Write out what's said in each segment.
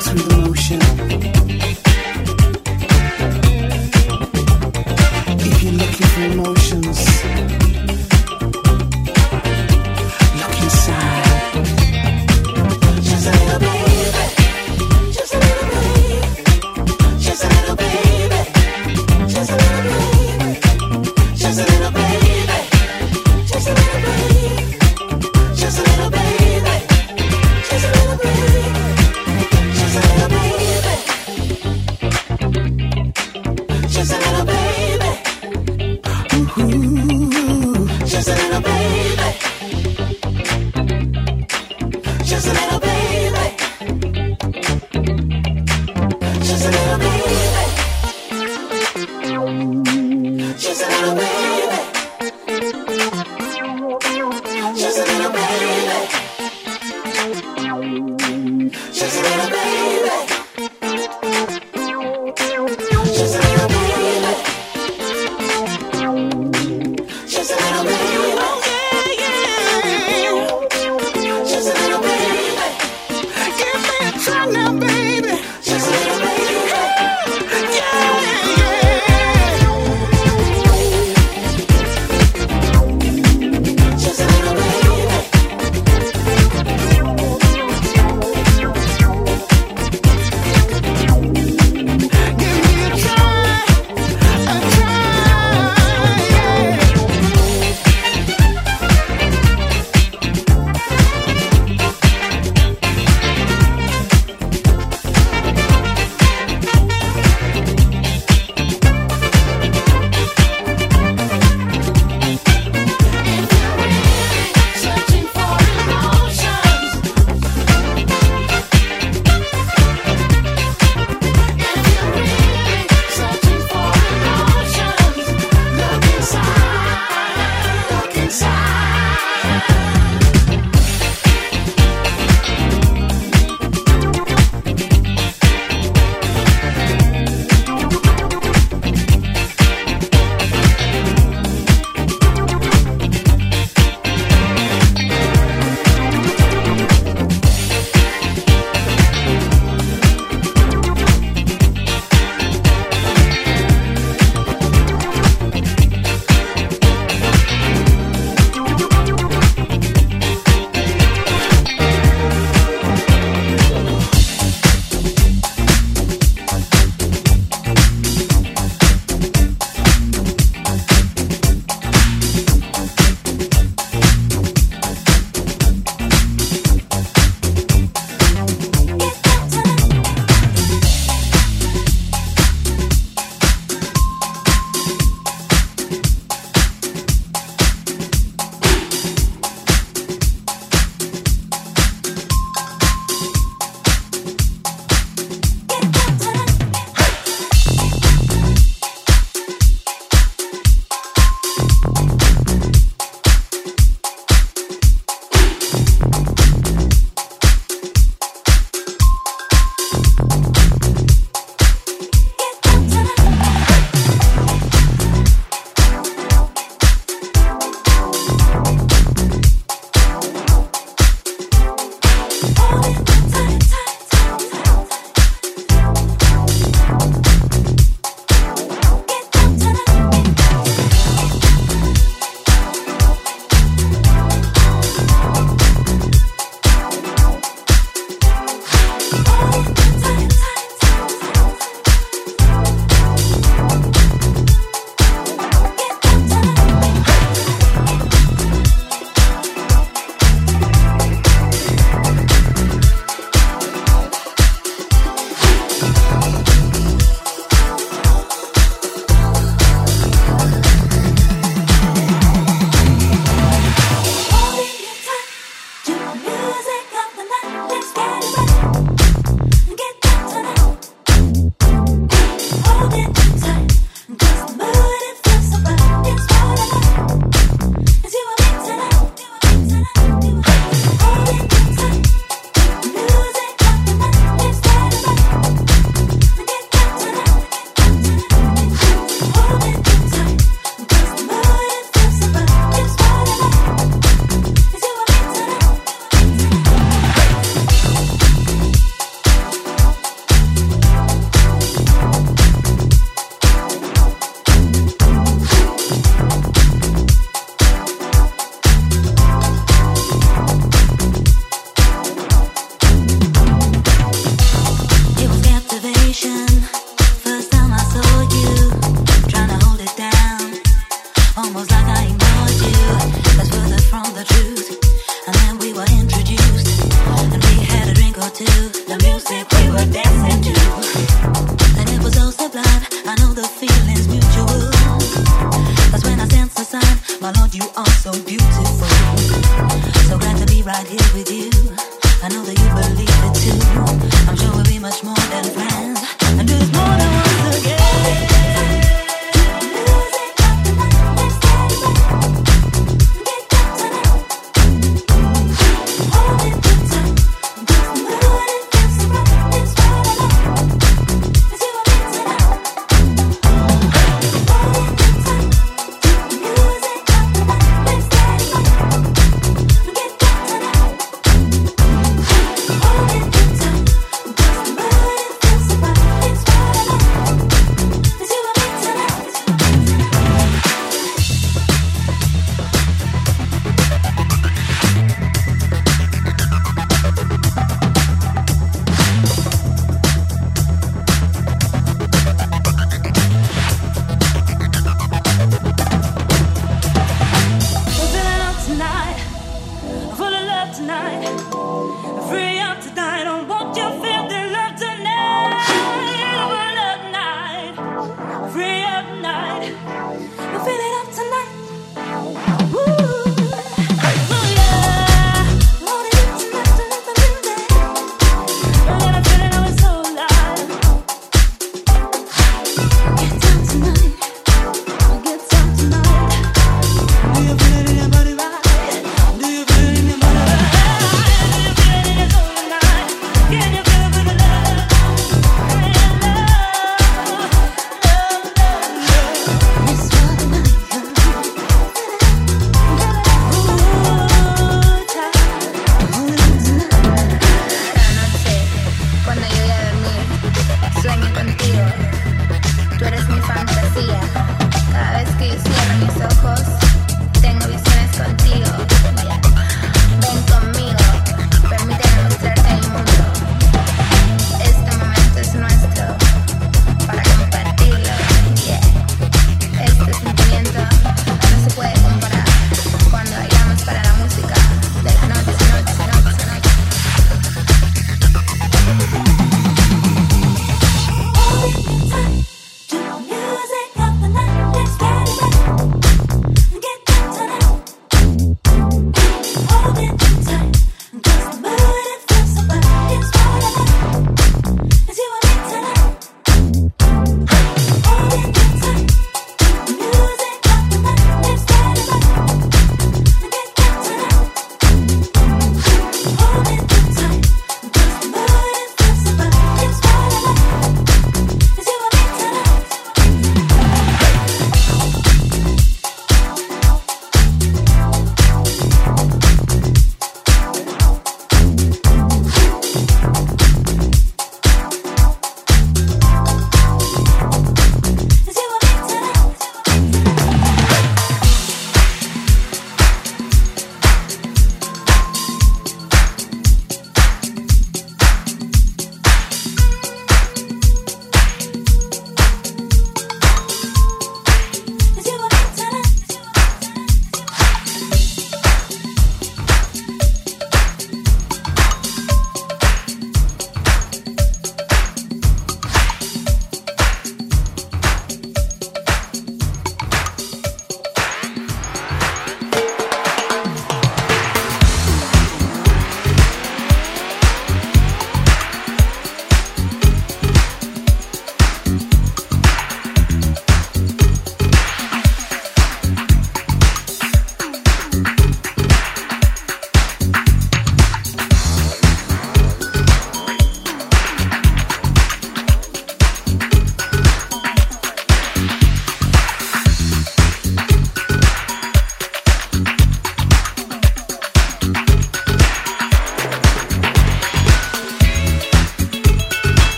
through the motion.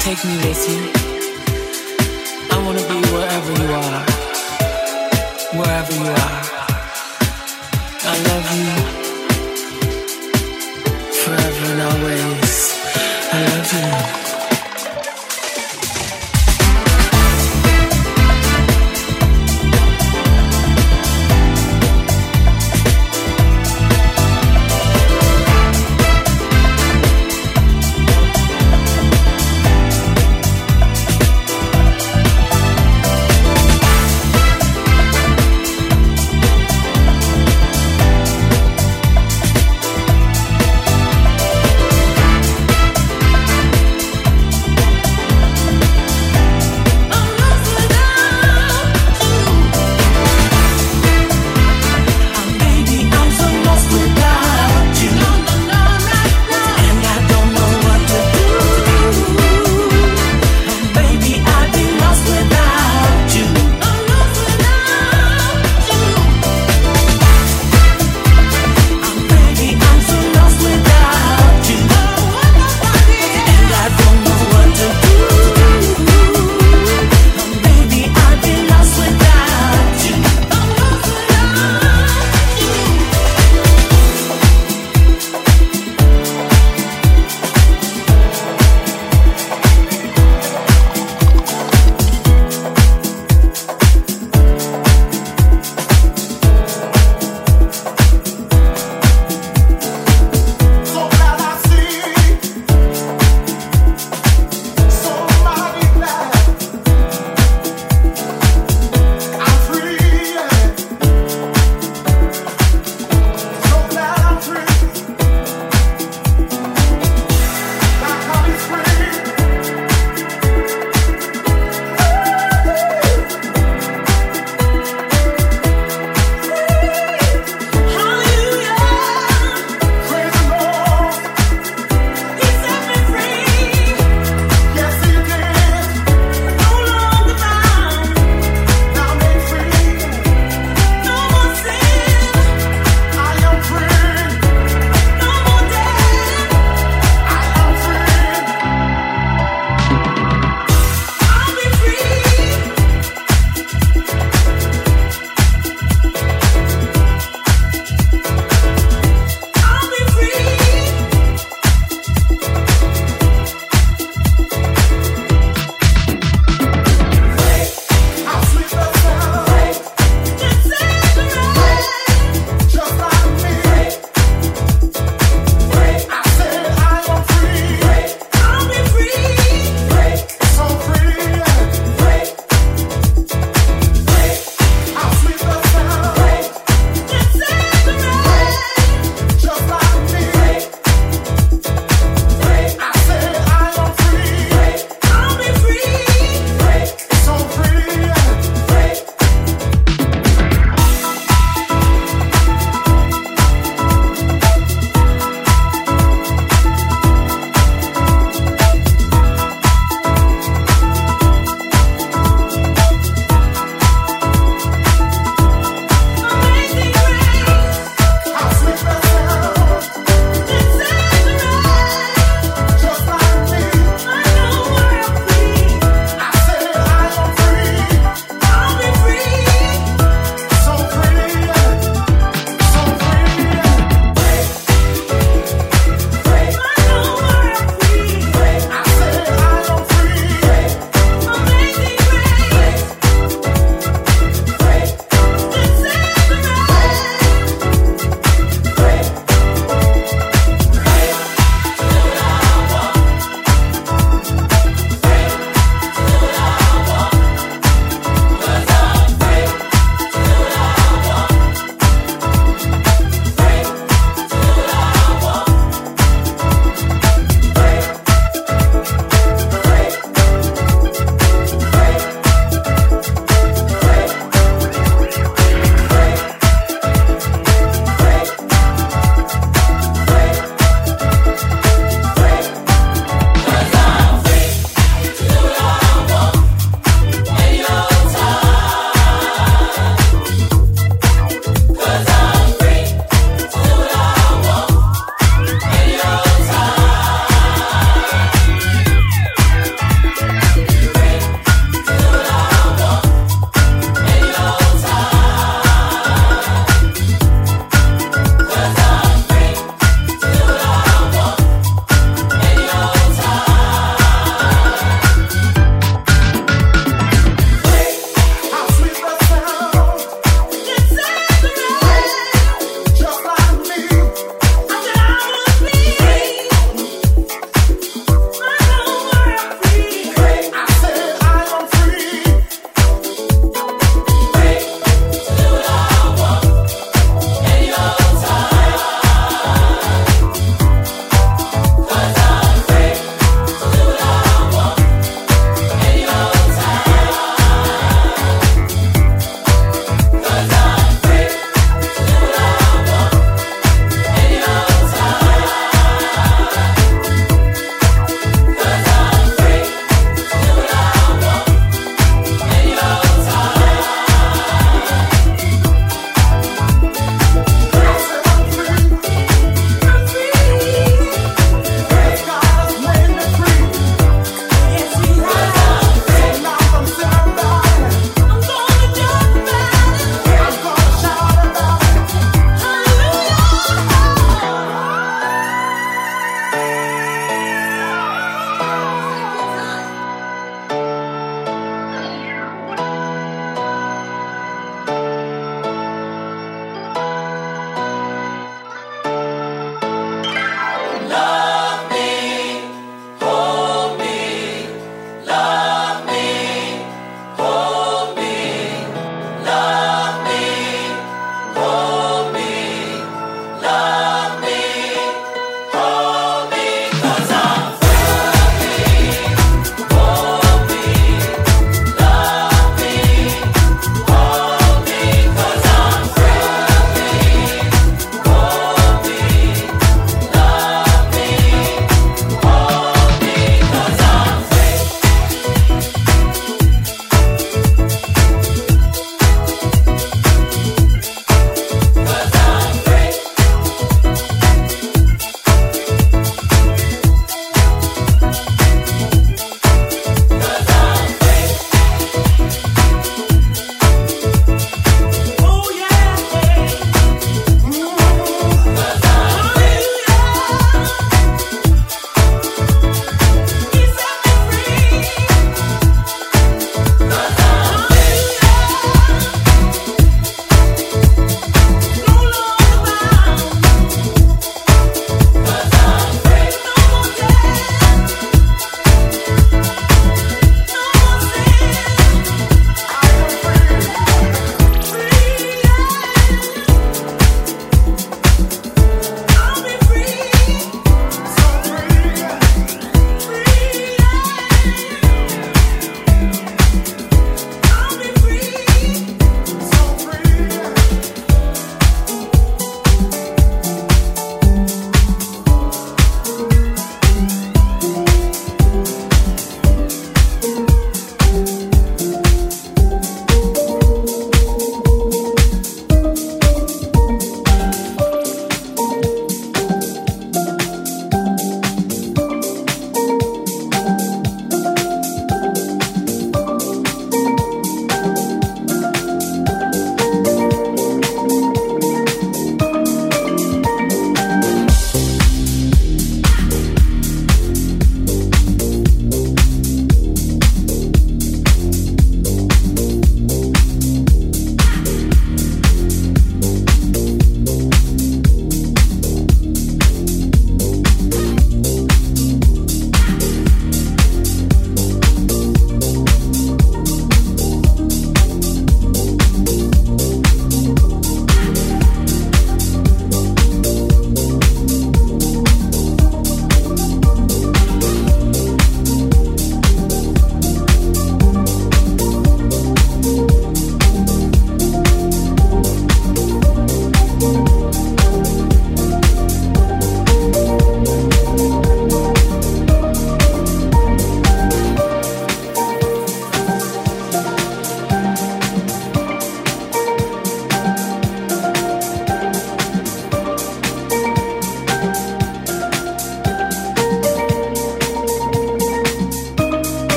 Take me with you. I want to be wherever you are. Wherever you are. I love you. Forever and always. I love you.